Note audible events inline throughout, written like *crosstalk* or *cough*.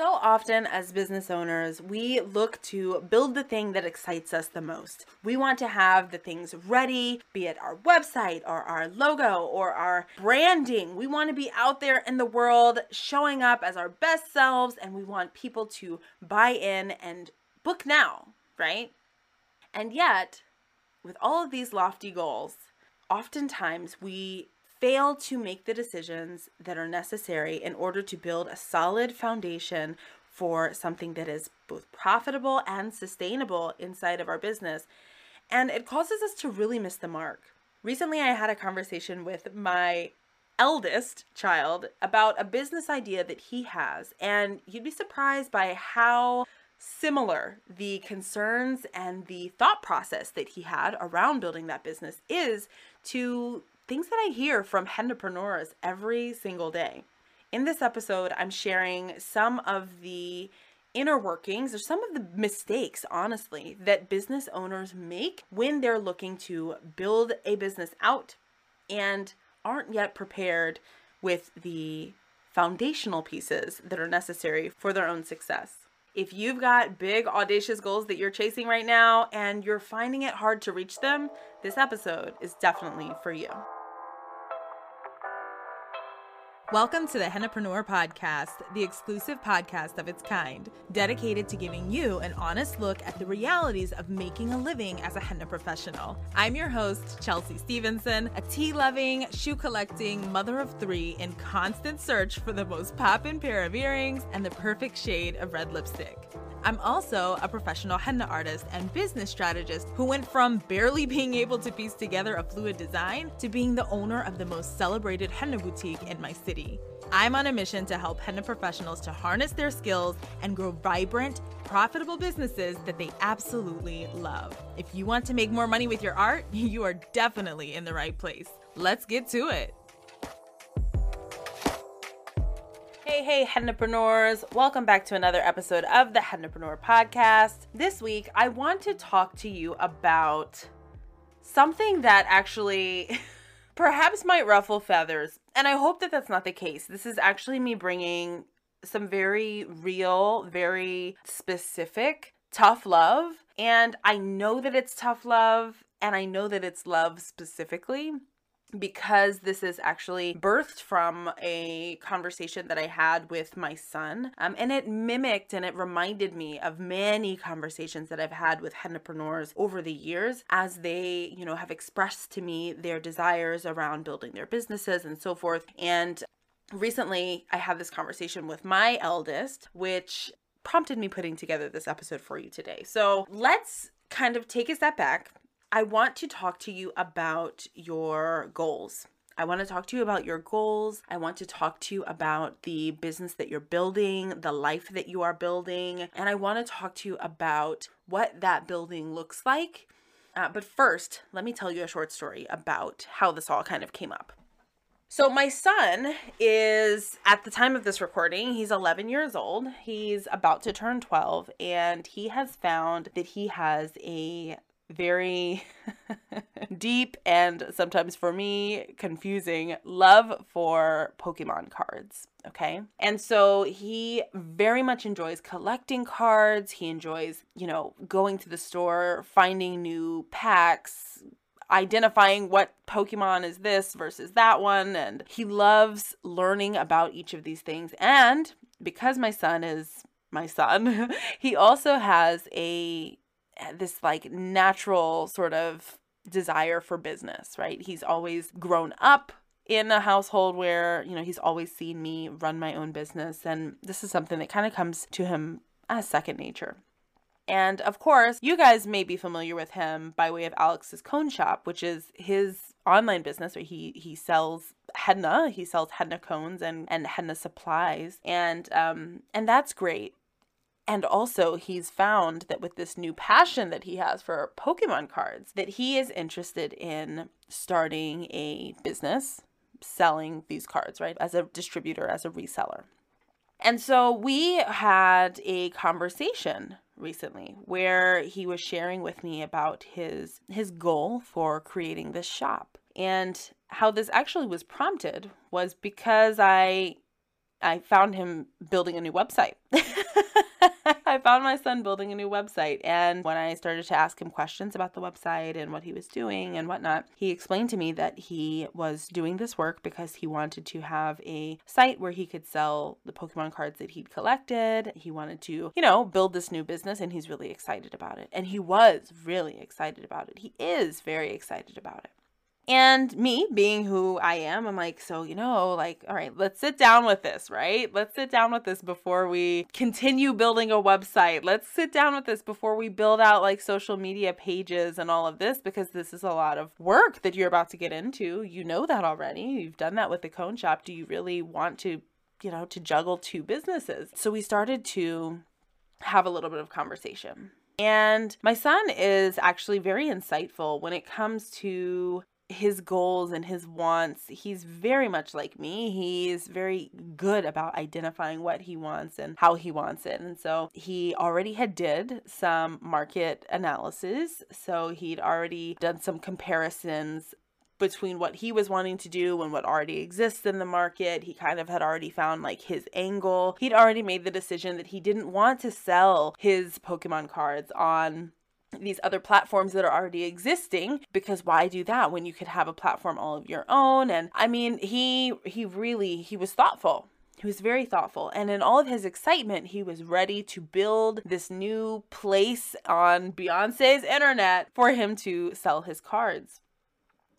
So often, as business owners, we look to build the thing that excites us the most. We want to have the things ready, be it our website or our logo or our branding. We want to be out there in the world showing up as our best selves, and we want people to buy in and book now, right? And yet, with all of these lofty goals, oftentimes we fail to make the decisions that are necessary in order to build a solid foundation for something that is both profitable and sustainable inside of our business. And it causes us to really miss the mark. Recently, I had a conversation with my eldest child about a business idea that he has, and you'd be surprised by how similar the concerns and the thought process that he had around building that business is to things that I hear from hennapreneurs every single day. In this episode, I'm sharing some of the inner workings or some of the mistakes, honestly, that business owners make when they're looking to build a business out and aren't yet prepared with the foundational pieces that are necessary for their own success. If you've got big, audacious goals that you're chasing right now and you're finding it hard to reach them, this episode is definitely for you. Welcome to the Hennapreneur Podcast, the exclusive podcast of its kind, dedicated to giving you an honest look at the realities of making a living as a henna professional. I'm your host, Chelsea Stevenson, a tea loving, shoe collecting mother of three in constant search for the most poppin' pair of earrings and the perfect shade of red lipstick. I'm also a professional henna artist and business strategist who went from barely being able to piece together a fluid design to being the owner of the most celebrated henna boutique in my city. I'm on a mission to help henna professionals to harness their skills and grow vibrant, profitable businesses that they absolutely love. If you want to make more money with your art, *laughs* you are definitely in the right place. Let's get to it. Hey, hey, Hennapreneurs. Welcome back to another episode of the Hennapreneur Podcast. This week, I want to talk to you about something that actually *laughs* perhaps might ruffle feathers. And I hope that that's not the case. This is actually me bringing some very real, very specific, tough love. And I know that it's tough love, and I know that it's love specifically because this is actually birthed from a conversation that I had with my son. Um, and it mimicked and it reminded me of many conversations that I've had with entrepreneurs over the years as they, you know, have expressed to me their desires around building their businesses and so forth. And recently I had this conversation with my eldest, which prompted me putting together this episode for you today. So let's kind of take a step back I want to talk to you about your goals. I want to talk to you about your goals. I want to talk to you about the business that you're building, the life that you are building, and I want to talk to you about what that building looks like. Uh, but first, let me tell you a short story about how this all kind of came up. So, my son is, at the time of this recording, he's 11 years old. He's about to turn 12, and he has found that he has a very *laughs* deep and sometimes for me confusing love for Pokemon cards. Okay. And so he very much enjoys collecting cards. He enjoys, you know, going to the store, finding new packs, identifying what Pokemon is this versus that one. And he loves learning about each of these things. And because my son is my son, *laughs* he also has a this like natural sort of desire for business, right? He's always grown up in a household where, you know, he's always seen me run my own business. And this is something that kind of comes to him as second nature. And of course, you guys may be familiar with him by way of Alex's Cone Shop, which is his online business where he he sells henna, he sells henna cones and and henna supplies, and um and that's great. And also, he's found that with this new passion that he has for Pokemon cards, that he is interested in starting a business selling these cards, right? As a distributor, as a reseller. And so we had a conversation recently where he was sharing with me about his his goal for creating this shop. And how this actually was prompted was because I I found him building a new website. *laughs* I found my son building a new website. And when I started to ask him questions about the website and what he was doing and whatnot, he explained to me that he was doing this work because he wanted to have a site where he could sell the Pokemon cards that he'd collected. He wanted to, you know, build this new business and he's really excited about it. And he was really excited about it. He is very excited about it. And me being who I am, I'm like, so, you know, like, all right, let's sit down with this, right? Let's sit down with this before we continue building a website. Let's sit down with this before we build out like social media pages and all of this because this is a lot of work that you're about to get into. You know that already. You've done that with the cone shop. Do you really want to, you know, to juggle two businesses? So we started to have a little bit of conversation. And my son is actually very insightful when it comes to his goals and his wants. He's very much like me. He's very good about identifying what he wants and how he wants it. And so he already had did some market analysis. So he'd already done some comparisons between what he was wanting to do and what already exists in the market. He kind of had already found like his angle. He'd already made the decision that he didn't want to sell his Pokemon cards on these other platforms that are already existing because why do that when you could have a platform all of your own and i mean he he really he was thoughtful he was very thoughtful. And in all of his excitement, he was ready to build this new place on Beyonce's internet for him to sell his cards.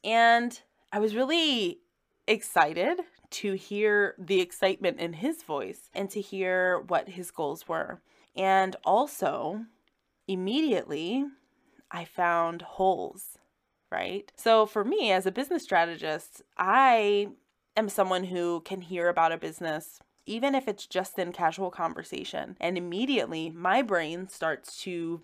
And I was really excited to hear the excitement in his voice and to hear what his goals were. And also, immediately I found holes, right? So for me as a business strategist, I am someone who can hear about a business even if it's just in casual conversation and immediately my brain starts to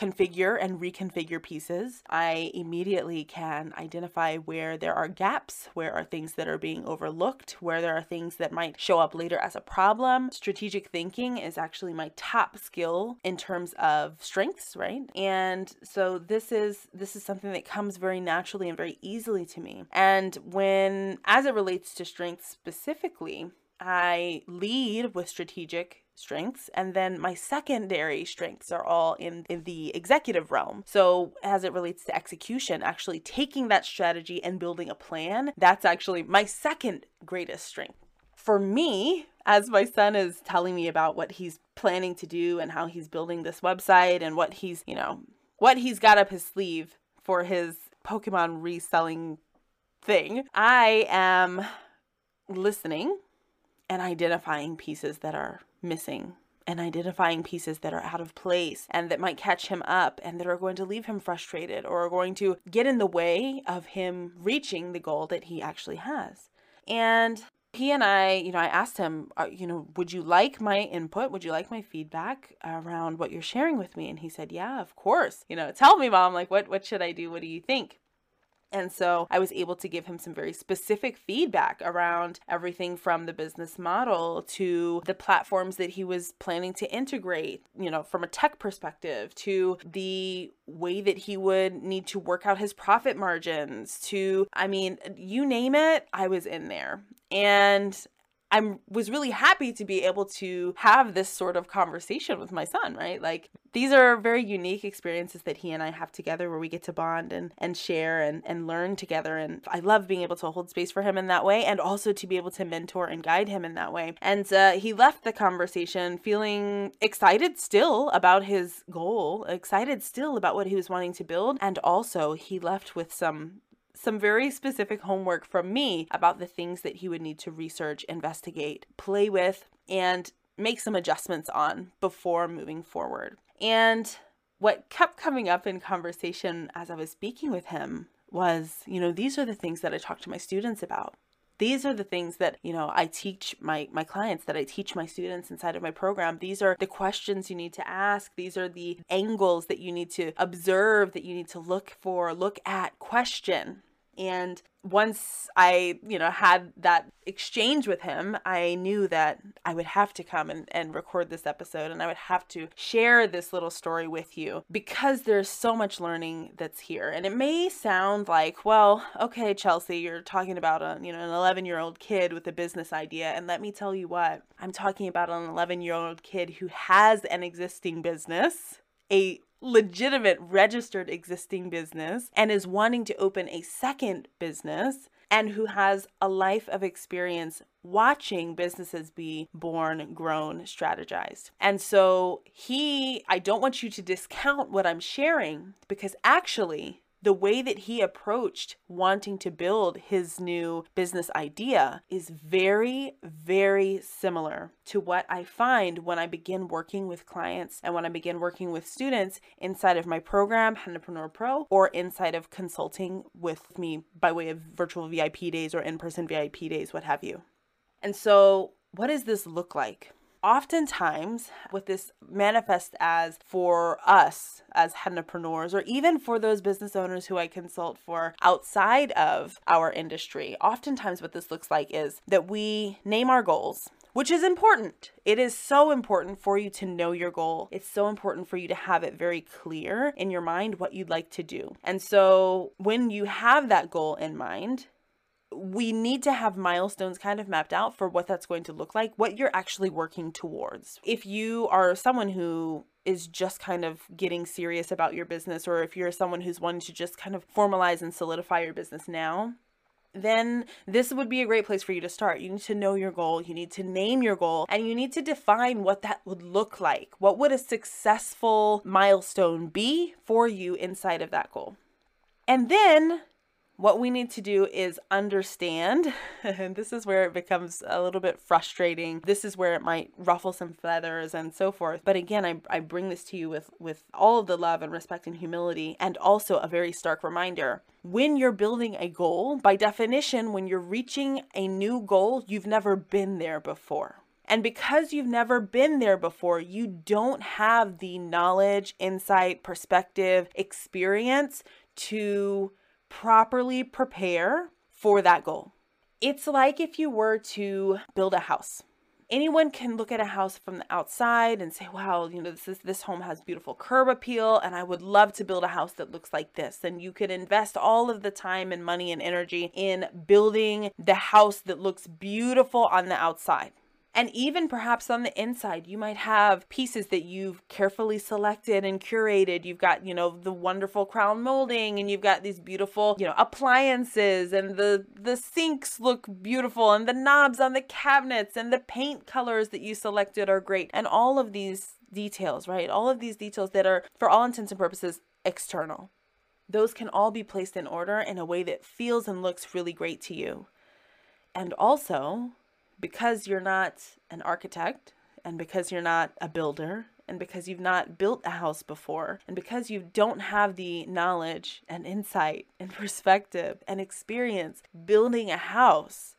configure and reconfigure pieces, I immediately can identify where there are gaps, where are things that are being overlooked, where there are things that might show up later as a problem. Strategic thinking is actually my top skill in terms of strengths, right? And so this is this is something that comes very naturally and very easily to me. And when as it relates to strengths specifically, I lead with strategic strengths and then my secondary strengths are all in, in the executive realm. So as it relates to execution actually taking that strategy and building a plan that's actually my second greatest strength. For me as my son is telling me about what he's planning to do and how he's building this website and what he's you know what he's got up his sleeve for his pokemon reselling thing i am listening and identifying pieces that are missing and identifying pieces that are out of place and that might catch him up and that are going to leave him frustrated or are going to get in the way of him reaching the goal that he actually has. And he and I, you know, I asked him, uh, you know, would you like my input? Would you like my feedback around what you're sharing with me? And he said, yeah, of course. You know, tell me, mom, like, what, what should I do? What do you think? And so I was able to give him some very specific feedback around everything from the business model to the platforms that he was planning to integrate, you know, from a tech perspective to the way that he would need to work out his profit margins to, I mean, you name it, I was in there. And I was really happy to be able to have this sort of conversation with my son, right? Like these are very unique experiences that he and I have together where we get to bond and, and share and, and learn together. And I love being able to hold space for him in that way and also to be able to mentor and guide him in that way. And uh, he left the conversation feeling excited still about his goal, excited still about what he was wanting to build. And also he left with some some very specific homework from me about the things that he would need to research, investigate, play with, and make some adjustments on before moving forward. And what kept coming up in conversation as I was speaking with him was, you know, these are the things that I talk to my students about. These are the things that, you know, I teach my my clients that I teach my students inside of my program. These are the questions you need to ask. These are the angles that you need to observe, that you need to look for, look at, question And once I, you know, had that exchange with him, I knew that I would have to come and, and record this episode and I would have to share this little story with you because there's so much learning that's here. And it may sound like, well, okay, Chelsea, you're talking about a, you know, an 11 year old kid with a business idea. And let me tell you what, I'm talking about an 11 year old kid who has an existing business, a legitimate registered existing business and is wanting to open a second business and who has a life of experience watching businesses be born, grown, strategized. And so he, I don't want you to discount what I'm sharing because actually, the way that he approached wanting to build his new business idea is very, very similar to what I find when I begin working with clients and when I begin working with students inside of my program, Hennapreneur Pro, or inside of consulting with me by way of virtual VIP days or in person VIP days, what have you. And so, what does this look like? Oftentimes what this manifests as for us as entrepreneurs, or even for those business owners who I consult for outside of our industry, oftentimes what this looks like is that we name our goals. Which is important. It is so important for you to know your goal. It's so important for you to have it very clear in your mind what you'd like to do. And so, when you have that goal in mind, we need to have milestones kind of mapped out for what that's going to look like, what you're actually working towards. If you are someone who is just kind of getting serious about your business, or if you're someone who's wanting to just kind of formalize and solidify your business now, then this would be a great place for you to start. You need to know your goal, you need to name your goal, and you need to define what that would look like. What would a successful milestone be for you inside of that goal? And then what we need to do is understand, and *laughs* this is where it becomes a little bit frustrating. This is where it might ruffle some feathers and so forth. But again, I, I bring this to you with, with all of the love and respect and humility, and also a very stark reminder. When you're building a goal, by definition, when you're reaching a new goal, you've never been there before. And because you've never been there before, you don't have the knowledge, insight, perspective, experience to properly prepare for that goal. It's like if you were to build a house. Anyone can look at a house from the outside and say, wow, you know, this is, this home has beautiful curb appeal and I would love to build a house that looks like this. And you could invest all of the time and money and energy in building the house that looks beautiful on the outside. And even perhaps on the inside, you might have pieces that you've carefully selected and curated. You've got, you know, the wonderful crown molding and you've got these beautiful, you know, appliances and the the sinks look beautiful and the knobs on the cabinets and the paint colors that you selected are great. And all of these details, right? All of these details that are for all intents and purposes external. Those can all be placed in order in a way that feels and looks really great to you. And also, because you're not an architect and because you're not a builder and because you've not built a house before and because you don't have the knowledge and insight and *laughs* perspective and experience building a house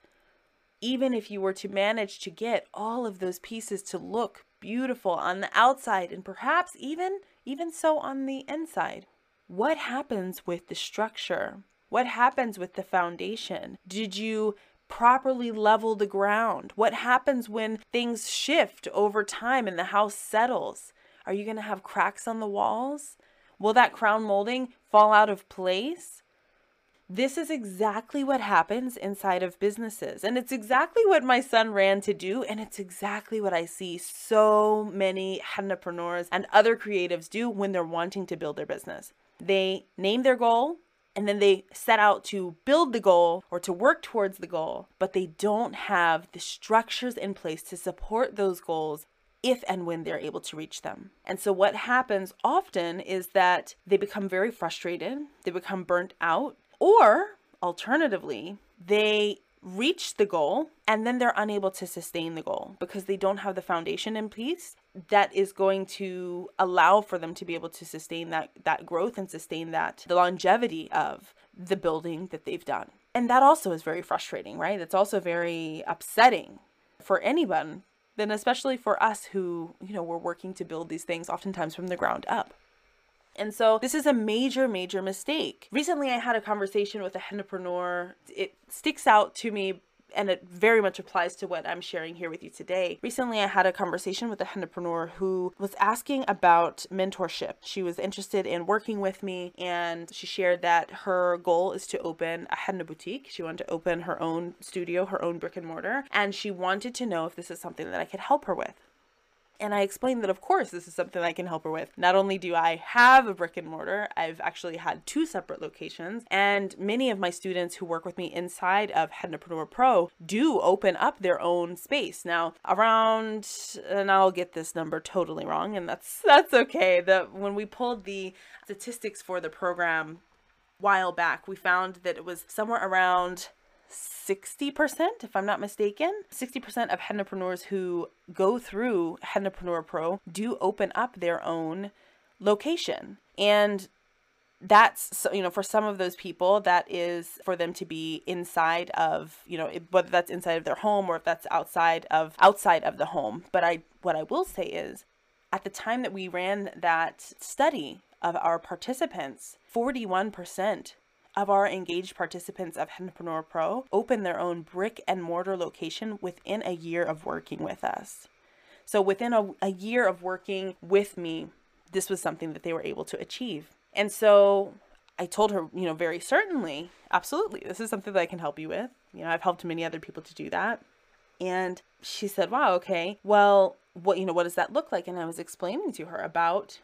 even if you were to manage to get all of those pieces to look beautiful on the outside and perhaps even even so on the inside what happens with the structure? What happens with the foundation? Did you properly level the ground? What happens when things shift over time and the house settles? Are you going to have cracks on the walls? Will that crown molding fall out of place? This is exactly what happens inside of businesses. And it's exactly what my son ran to do. And it's exactly what I see so many entrepreneurs and other creatives do when they're wanting to build their business. They name their goal, and then they set out to build the goal or to work towards the goal, but they don't have the structures in place to support those goals if and when they're able to reach them. And so, what happens often is that they become very frustrated, they become burnt out, or alternatively, they reach the goal and then they're unable to sustain the goal because they don't have the foundation in place that is going to allow for them to be able to sustain that that growth and sustain that the longevity of the building that they've done. And that also is very frustrating, right? It's also very upsetting for anyone, then especially for us who, you know, we're working to build these things oftentimes from the ground up. And so this is a major, major mistake. Recently, I had a conversation with a entrepreneur. It sticks out to me and it very much applies to what I'm sharing here with you today. Recently, I had a conversation with a entrepreneur who was asking about mentorship. She was interested in working with me, and she shared that her goal is to open a henna boutique. She wanted to open her own studio, her own brick and mortar, and she wanted to know if this is something that I could help her with. And I explained that, of course, this is something I can help her with. Not only do I have a brick and mortar, I've actually had two separate locations. And many of my students who work with me inside of Hennapreneur Pro do open up their own space. Now, around, and I'll get this number totally wrong, and that's *laughs* that's okay. That when we pulled the statistics for the program while back, we found that it was somewhere around 60%, if I'm not mistaken, 60% of hennapreneurs who go through Hennapreneur Pro do open up their own location. And that's you know for some of those people that is for them to be inside of you know whether that's inside of their home or if that's outside of outside of the home but i what i will say is at the time that we ran that study of our participants 41% of our engaged participants of Hennapreneur Pro open their own brick and mortar location within a year of working with us. So within a, a year of working with me, this was something that they were able to achieve. And so I told her, you know, very certainly, absolutely, this is something that I can help you with. You know, I've helped many other people to do that. And she said, wow, okay, well, what, you know, what does that look like? And I was explaining to her about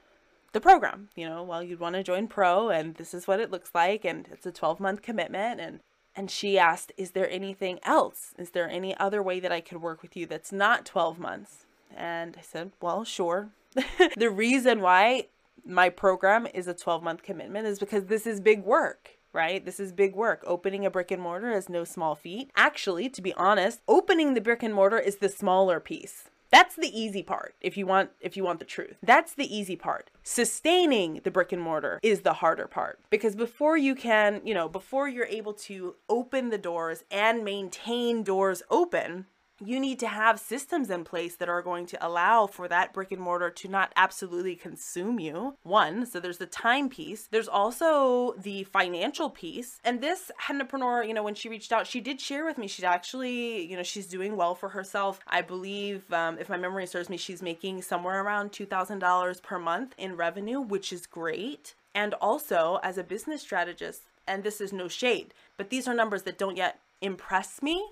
the program. You know, well, you'd want to join pro and this is what it looks like and it's a 12 month commitment and and she asked, "Is there anything else? Is there any other way that I could work with you that's not 12 months?" And I said, "Well, sure." *laughs* the reason why my program is a 12 month commitment is because this is big work right? This is big work. Opening a brick and mortar is no small feat. Actually, to be honest, opening the brick and mortar is the smaller piece. That's the easy part if you want if you want the truth. That's the easy part. Sustaining the brick and mortar is the harder part because before you can, you know, before you're able to open the doors and maintain doors open, you need to have systems in place that are going to allow for that brick and mortar to not absolutely consume you. One, so there's the time piece. There's also the financial piece. And this entrepreneur, you know, when she reached out, she did share with me. She's actually, you know, she's doing well for herself. I believe, um, if my memory serves me, she's making somewhere around $2,000 per month in revenue, which is great. And also, as a business strategist, and this is no shade, but these are numbers that don't yet impress me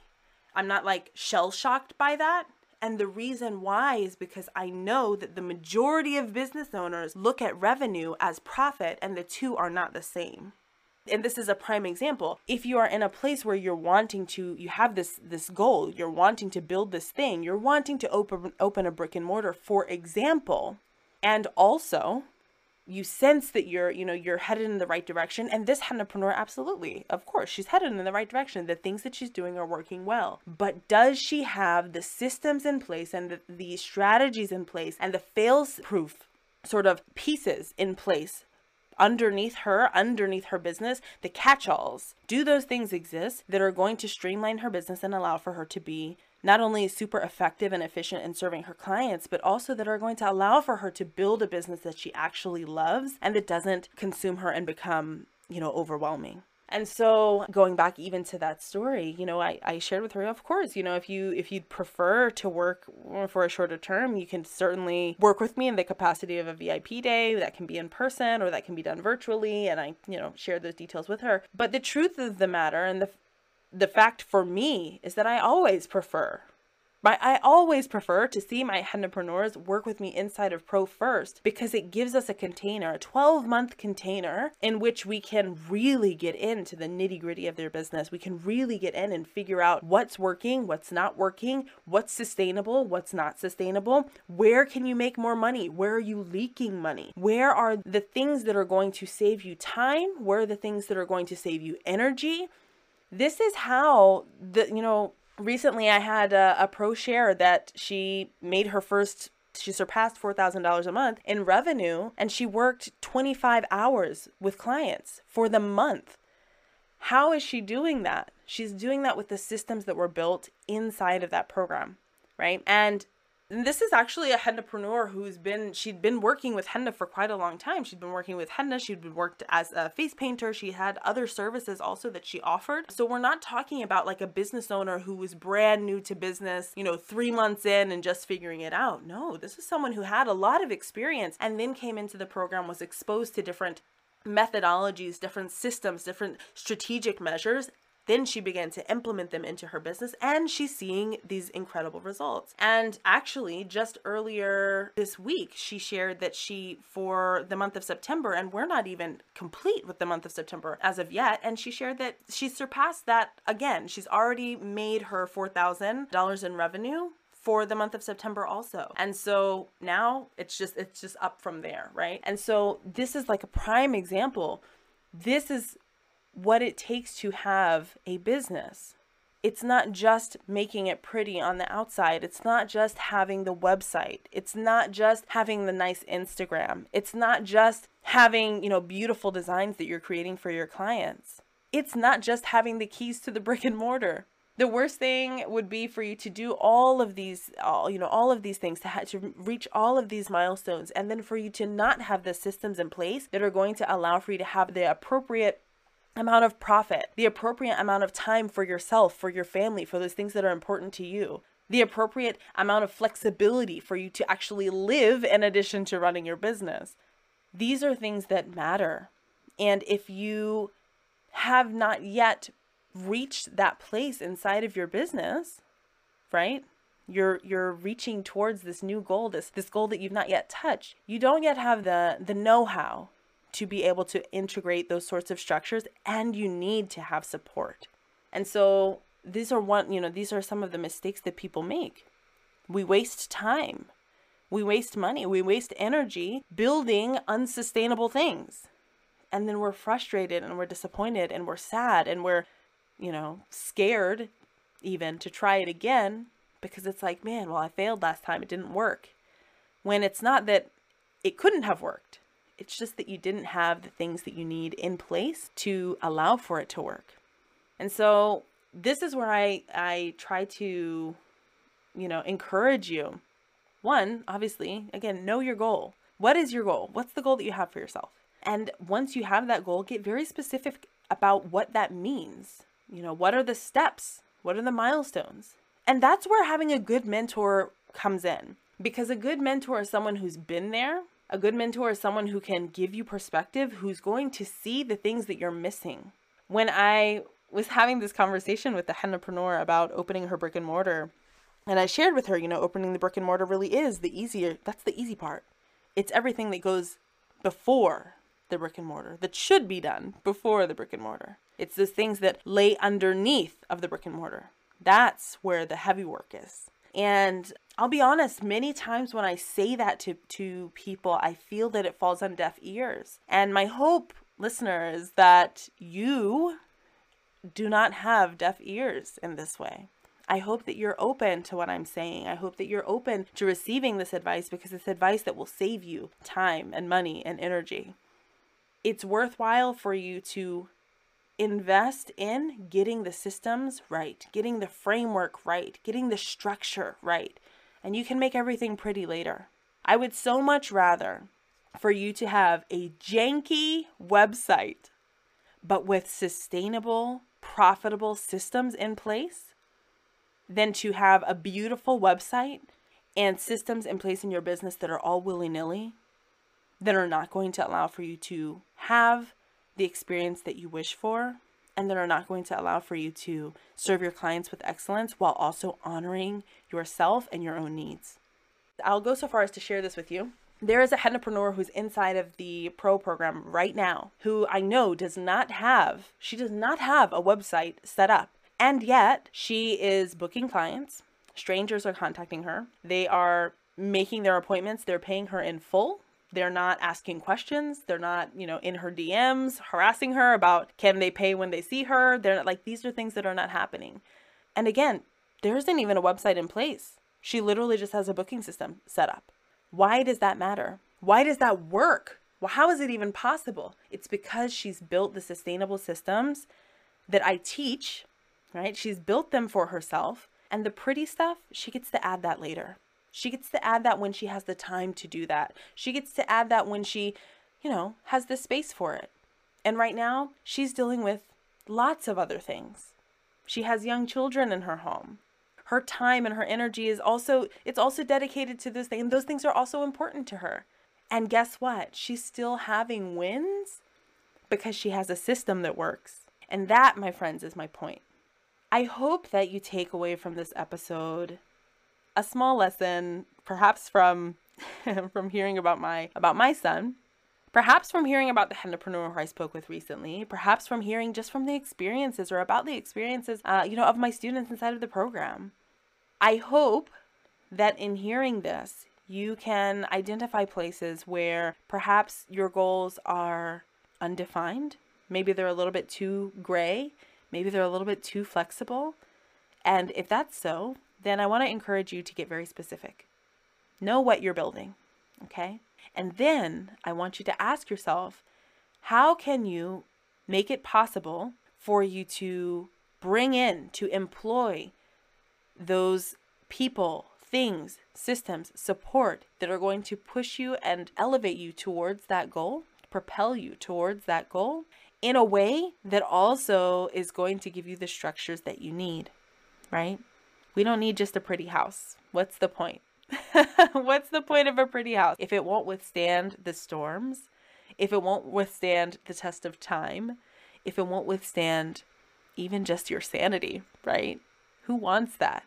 I'm not like shell shocked by that. And the reason why is because I know that the majority of business owners look at revenue as profit and the two are not the same. And this is a prime example. If you are in a place where you're wanting to you have this this goal, you're wanting to build this thing, you're wanting to open open a brick and mortar for example, and also you sense that you're you know you're headed in the right direction and this entrepreneur absolutely of course she's headed in the right direction the things that she's doing are working well but does she have the systems in place and the, the strategies in place and the fails proof sort of pieces in place underneath her, underneath her business, the catch alls. Do those things exist that are going to streamline her business and allow for her to be not only super effective and efficient in serving her clients, but also that are going to allow for her to build a business that she actually loves and that doesn't consume her and become, you know, overwhelming. And so going back even to that story, you know, I, I shared with her, of course, you know, if you if you'd prefer to work for a shorter term, you can certainly work with me in the capacity of a VIP day that can be in person or that can be done virtually. And I, you know, shared those details with her. But the truth of the matter and the the fact for me is that I always prefer I always prefer to see my entrepreneurs work with me inside of Pro first because it gives us a container, a 12 month container in which we can really get into the nitty gritty of their business. We can really get in and figure out what's working, what's not working, what's sustainable, what's not sustainable. Where can you make more money? Where are you leaking money? Where are the things that are going to save you time? Where are the things that are going to save you energy? This is how the you know recently i had a, a pro share that she made her first she surpassed $4,000 a month in revenue and she worked 25 hours with clients for the month. How is she doing that? She's doing that with the systems that were built inside of that program, right? And And this is actually a hennapreneur who's been she'd been working with henna for quite a long time. She'd been working with henna, she'd been worked as a face painter, she had other services also that she offered. So we're not talking about like a business owner who was brand new to business, you know, 3 months in and just figuring it out. No, this is someone who had a lot of experience and then came into the program was exposed to different methodologies, different systems, different strategic measures, then she began to implement them into her business and she's seeing these incredible results. And actually, just earlier this week, she shared that she, for the month of September, and we're not even complete with the month of September as of yet, and she shared that she surpassed that again. She's already made her $4,000 in revenue for the month of September also. And so now it's just it's just up from there, right? And so this is like a prime example. This is what it takes to have a business. It's not just making it pretty on the outside. It's not just having the website. It's not just having the nice Instagram. It's not just having, you know, beautiful designs that you're creating for your clients. It's not just having the keys to the brick and mortar. The worst thing would be for you to do all of these, all, you know, all of these things to ha- to reach all of these milestones, and then for you to not have the systems in place that are going to allow for you to have the appropriate amount of profit, the appropriate amount of time for yourself, for your family, for those things that are important to you, the appropriate amount of flexibility for you to actually live in addition to running your business. These are things that matter. And if you have not yet reached that place inside of your business, right? You're you're reaching towards this new goal, this this goal that you've not yet touched. You don't yet have the the know-how to be able to integrate those sorts of structures and you need to have support. And so these are one, you know, these are some of the mistakes that people make. We waste time. We waste money, we waste energy building unsustainable things. And then we're frustrated and we're disappointed and we're sad and we're, you know, scared even to try it again because it's like, man, well, I failed last time, it didn't work. When it's not that it couldn't have worked, it's just that you didn't have the things that you need in place to allow for it to work. And so this is where I I try to you know, encourage you. One, obviously, again, know your goal. What is your goal? What's the goal that you have for yourself? And once you have that goal, get very specific about what that means. You know, what are the steps? What are the milestones? And that's where having a good mentor comes in. Because a good mentor is someone who's been there, a good mentor is someone who can give you perspective, who's going to see the things that you're missing. When I was having this conversation with the entrepreneur about opening her brick and mortar, and I shared with her, you know, opening the brick and mortar really is the easier, that's the easy part. It's everything that goes before the brick and mortar that should be done before the brick and mortar. It's those things that lay underneath of the brick and mortar. That's where the heavy work is. And I'll be honest, many times when I say that to, to people, I feel that it falls on deaf ears. And my hope, listener, is that you do not have deaf ears in this way. I hope that you're open to what I'm saying. I hope that you're open to receiving this advice because it's advice that will save you time and money and energy. It's worthwhile for you to invest in getting the systems right, getting the framework right, getting the structure right, and you can make everything pretty later. I would so much rather for you to have a janky website, but with sustainable, profitable systems in place, than to have a beautiful website and systems in place in your business that are all willy nilly, that are not going to allow for you to have the experience that you wish for and that are not going to allow for you to serve your clients with excellence while also honoring yourself and your own needs. I'll go so far as to share this with you. There is a hennapreneur who's inside of the pro program right now who I know does not have, she does not have a website set up. And yet she is booking clients. Strangers are contacting her. They are making their appointments. They're paying her in full they're not asking questions. They're not, you know, in her DMs harassing her about can they pay when they see her. They're not like these are things that are not happening. And again, there isn't even a website in place. She literally just has a booking system set up. Why does that matter? Why does that work? Well, how is it even possible? It's because she's built the sustainable systems that I teach, right? She's built them for herself. And the pretty stuff, she gets to add that later. She gets to add that when she has the time to do that. She gets to add that when she, you know, has the space for it. And right now, she's dealing with lots of other things. She has young children in her home. Her time and her energy is also it's also dedicated to those things. And those things are also important to her. And guess what? She's still having wins because she has a system that works. And that, my friends, is my point. I hope that you take away from this episode a small lesson, perhaps from *laughs* from hearing about my about my son, perhaps from hearing about the entrepreneur who I spoke with recently, perhaps from hearing just from the experiences or about the experiences, uh, you know, of my students inside of the program. I hope that in hearing this, you can identify places where perhaps your goals are undefined. Maybe they're a little bit too gray. Maybe they're a little bit too flexible. And if that's so, then I want to encourage you to get very specific. Know what you're building, okay? And then I want you to ask yourself how can you make it possible for you to bring in, to employ those people, things, systems, support that are going to push you and elevate you towards that goal, propel you towards that goal in a way that also is going to give you the structures that you need, right? We don't need just a pretty house. What's the point? *laughs* What's the point of a pretty house if it won't withstand the storms? If it won't withstand the test of time? If it won't withstand even just your sanity, right? Who wants that?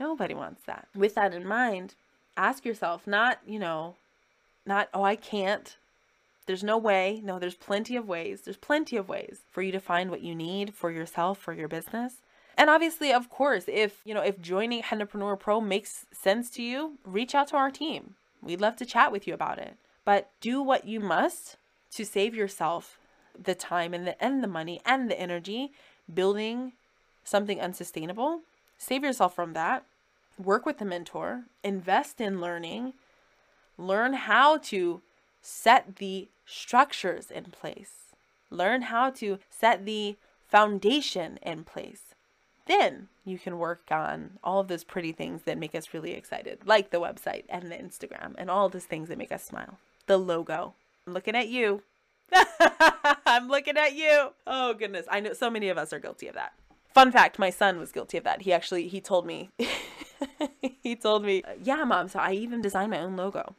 Nobody wants that. With that in mind, ask yourself not, you know, not, oh, I can't. There's no way. No, there's plenty of ways. There's plenty of ways for you to find what you need for yourself, for your business. And obviously, of course, if, you know, if joining Hennapreneur Pro makes sense to you, reach out to our team. We'd love to chat with you about it. But do what you must to save yourself the time and the and the money and the energy building something unsustainable Save yourself from that. Work with a mentor, invest in learning, learn how to set the structures in place, learn how to set the foundation in place. Then you can work on all of those pretty things that make us really excited, like the website and the Instagram and all those things that make us smile. The logo. I'm looking at you. *laughs* I'm looking at you. Oh goodness. I know so many of us are guilty of that fun fact my son was guilty of that he actually he told me *laughs* he told me yeah mom so i even designed my own logo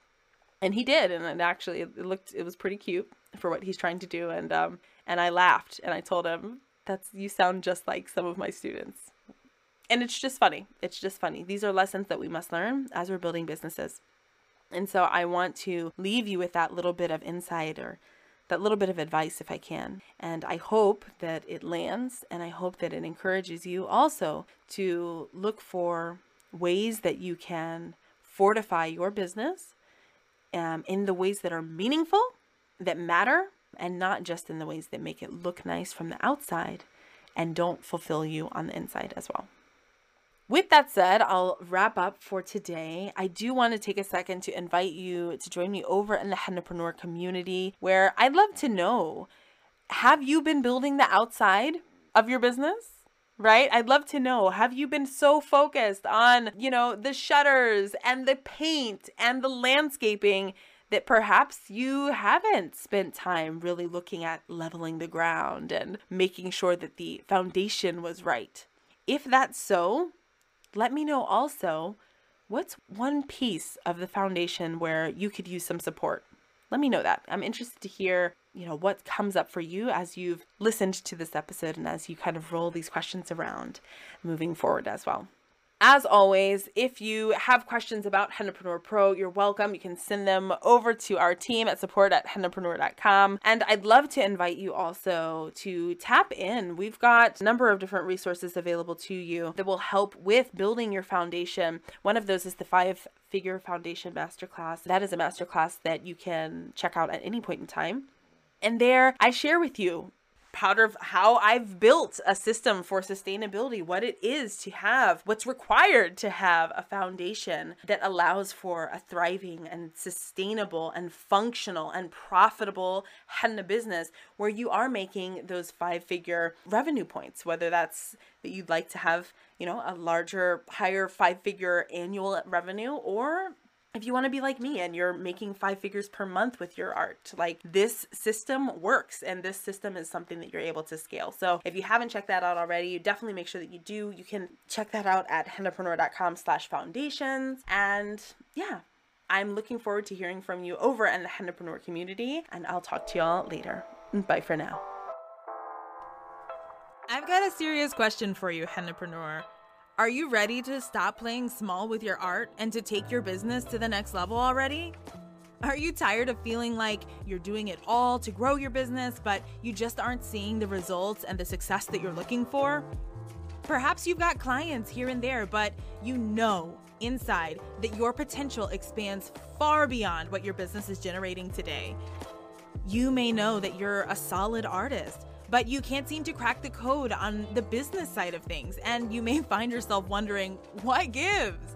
and he did and it actually it looked it was pretty cute for what he's trying to do and um and i laughed and i told him that's you sound just like some of my students. And it's just funny. It's just funny. These are lessons that we must learn as we're building businesses. And so i want to leave you with that little bit of insight or that little bit of advice if I can. And I hope that it lands and I hope that it encourages you also to look for ways that you can fortify your business um, in the ways that are meaningful, that matter, and not just in the ways that make it look nice from the outside and don't fulfill you on the inside as well. With that said, I'll wrap up for today. I do want to take a second to invite you to join me over in the Hennapreneur community where I'd love to know have you been building the outside of your business? right? I'd love to know have you been so focused on, you know, the shutters and the paint and the landscaping that perhaps you haven't spent time really looking at leveling the ground and making sure that the foundation was right? If that's so, let me know also what's one piece of the foundation where you could use some support. Let me know that. I'm interested to hear, you know, what comes up for you as you've listened to this episode and as you kind of roll these questions around moving forward as well. As always, if you have questions about Hennapreneur Pro, you're welcome. You can send them over to our team at support at hennapreneur.com. And I'd love to invite you also to tap in. We've got a number of different resources available to you that will help with building your foundation. One of those is the five figure foundation masterclass. That is a masterclass that you can check out at any point in time. And there I share with you proud of how I've built a system for sustainability, what it is to have, what's required to have a foundation that allows for a thriving and sustainable and functional and profitable henna business where you are making those five figure revenue points, whether that's that you'd like to have, you know, a larger, higher five figure annual revenue or if you want to be like me and you're making five figures per month with your art, like this system works and this system is something that you're able to scale. So if you haven't checked that out already, you definitely make sure that you do. You can check that out at hennapreneur.com slash foundations. And yeah, I'm looking forward to hearing from you over in the Hennapreneur community and I'll talk to y'all later. Bye for now. I've got a serious question for you, Hennapreneur. Are you ready to stop playing small with your art and to take your business to the next level already? Are you tired of feeling like you're doing it all to grow your business, but you just aren't seeing the results and the success that you're looking for? Perhaps you've got clients here and there, but you know inside that your potential expands far beyond what your business is generating today. You may know that you're a solid artist but you can't seem to crack the code on the business side of things, and you may *laughs* find yourself wondering, what gives?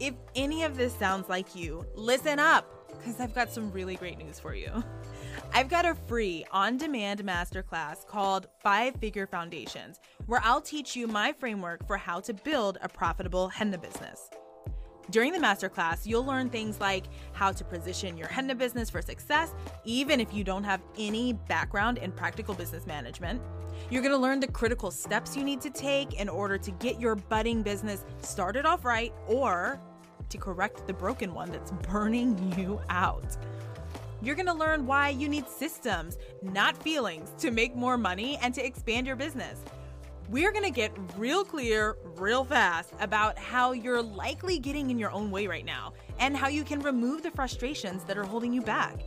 If any of this sounds like you, listen up, because I've got some really great news for you. *laughs* I've got a free on demand masterclass called Five Figure Foundations, where I'll teach you my framework for how to build a profitable henna business. During the masterclass, you'll learn things like how to position your henna business for success, even if you don't have any background in practical business management. You're gonna learn the critical steps you need to take in order to get your budding business started off right or to correct the broken one that's burning you out. You're gonna learn why you need systems, not feelings, to make more money and to expand your business we're going to get real clear, real fast about how you're likely getting in your own way right now and how you can remove the frustrations that are holding you back.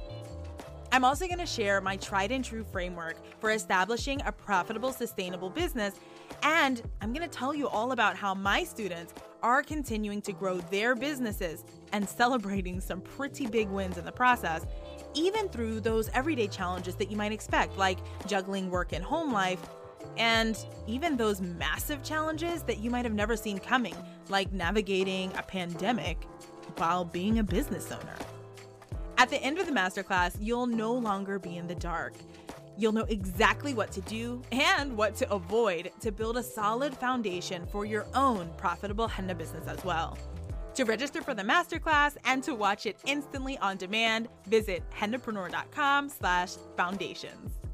I'm also going to share my tried and true framework for establishing a profitable, sustainable business. And I'm going to tell you all about how my students are continuing to grow their businesses and celebrating some pretty big wins in the process, even through those everyday challenges that you might expect, like juggling work and home life and even those massive challenges that you might have never seen coming, like navigating a pandemic while being a business owner. At the end of the masterclass, you'll no longer be in the dark. You'll know exactly what to do and what to avoid to build a solid foundation for your own profitable henna business as well. To register for the masterclass and to watch it instantly on demand, visit hennapreneur.com slash foundations.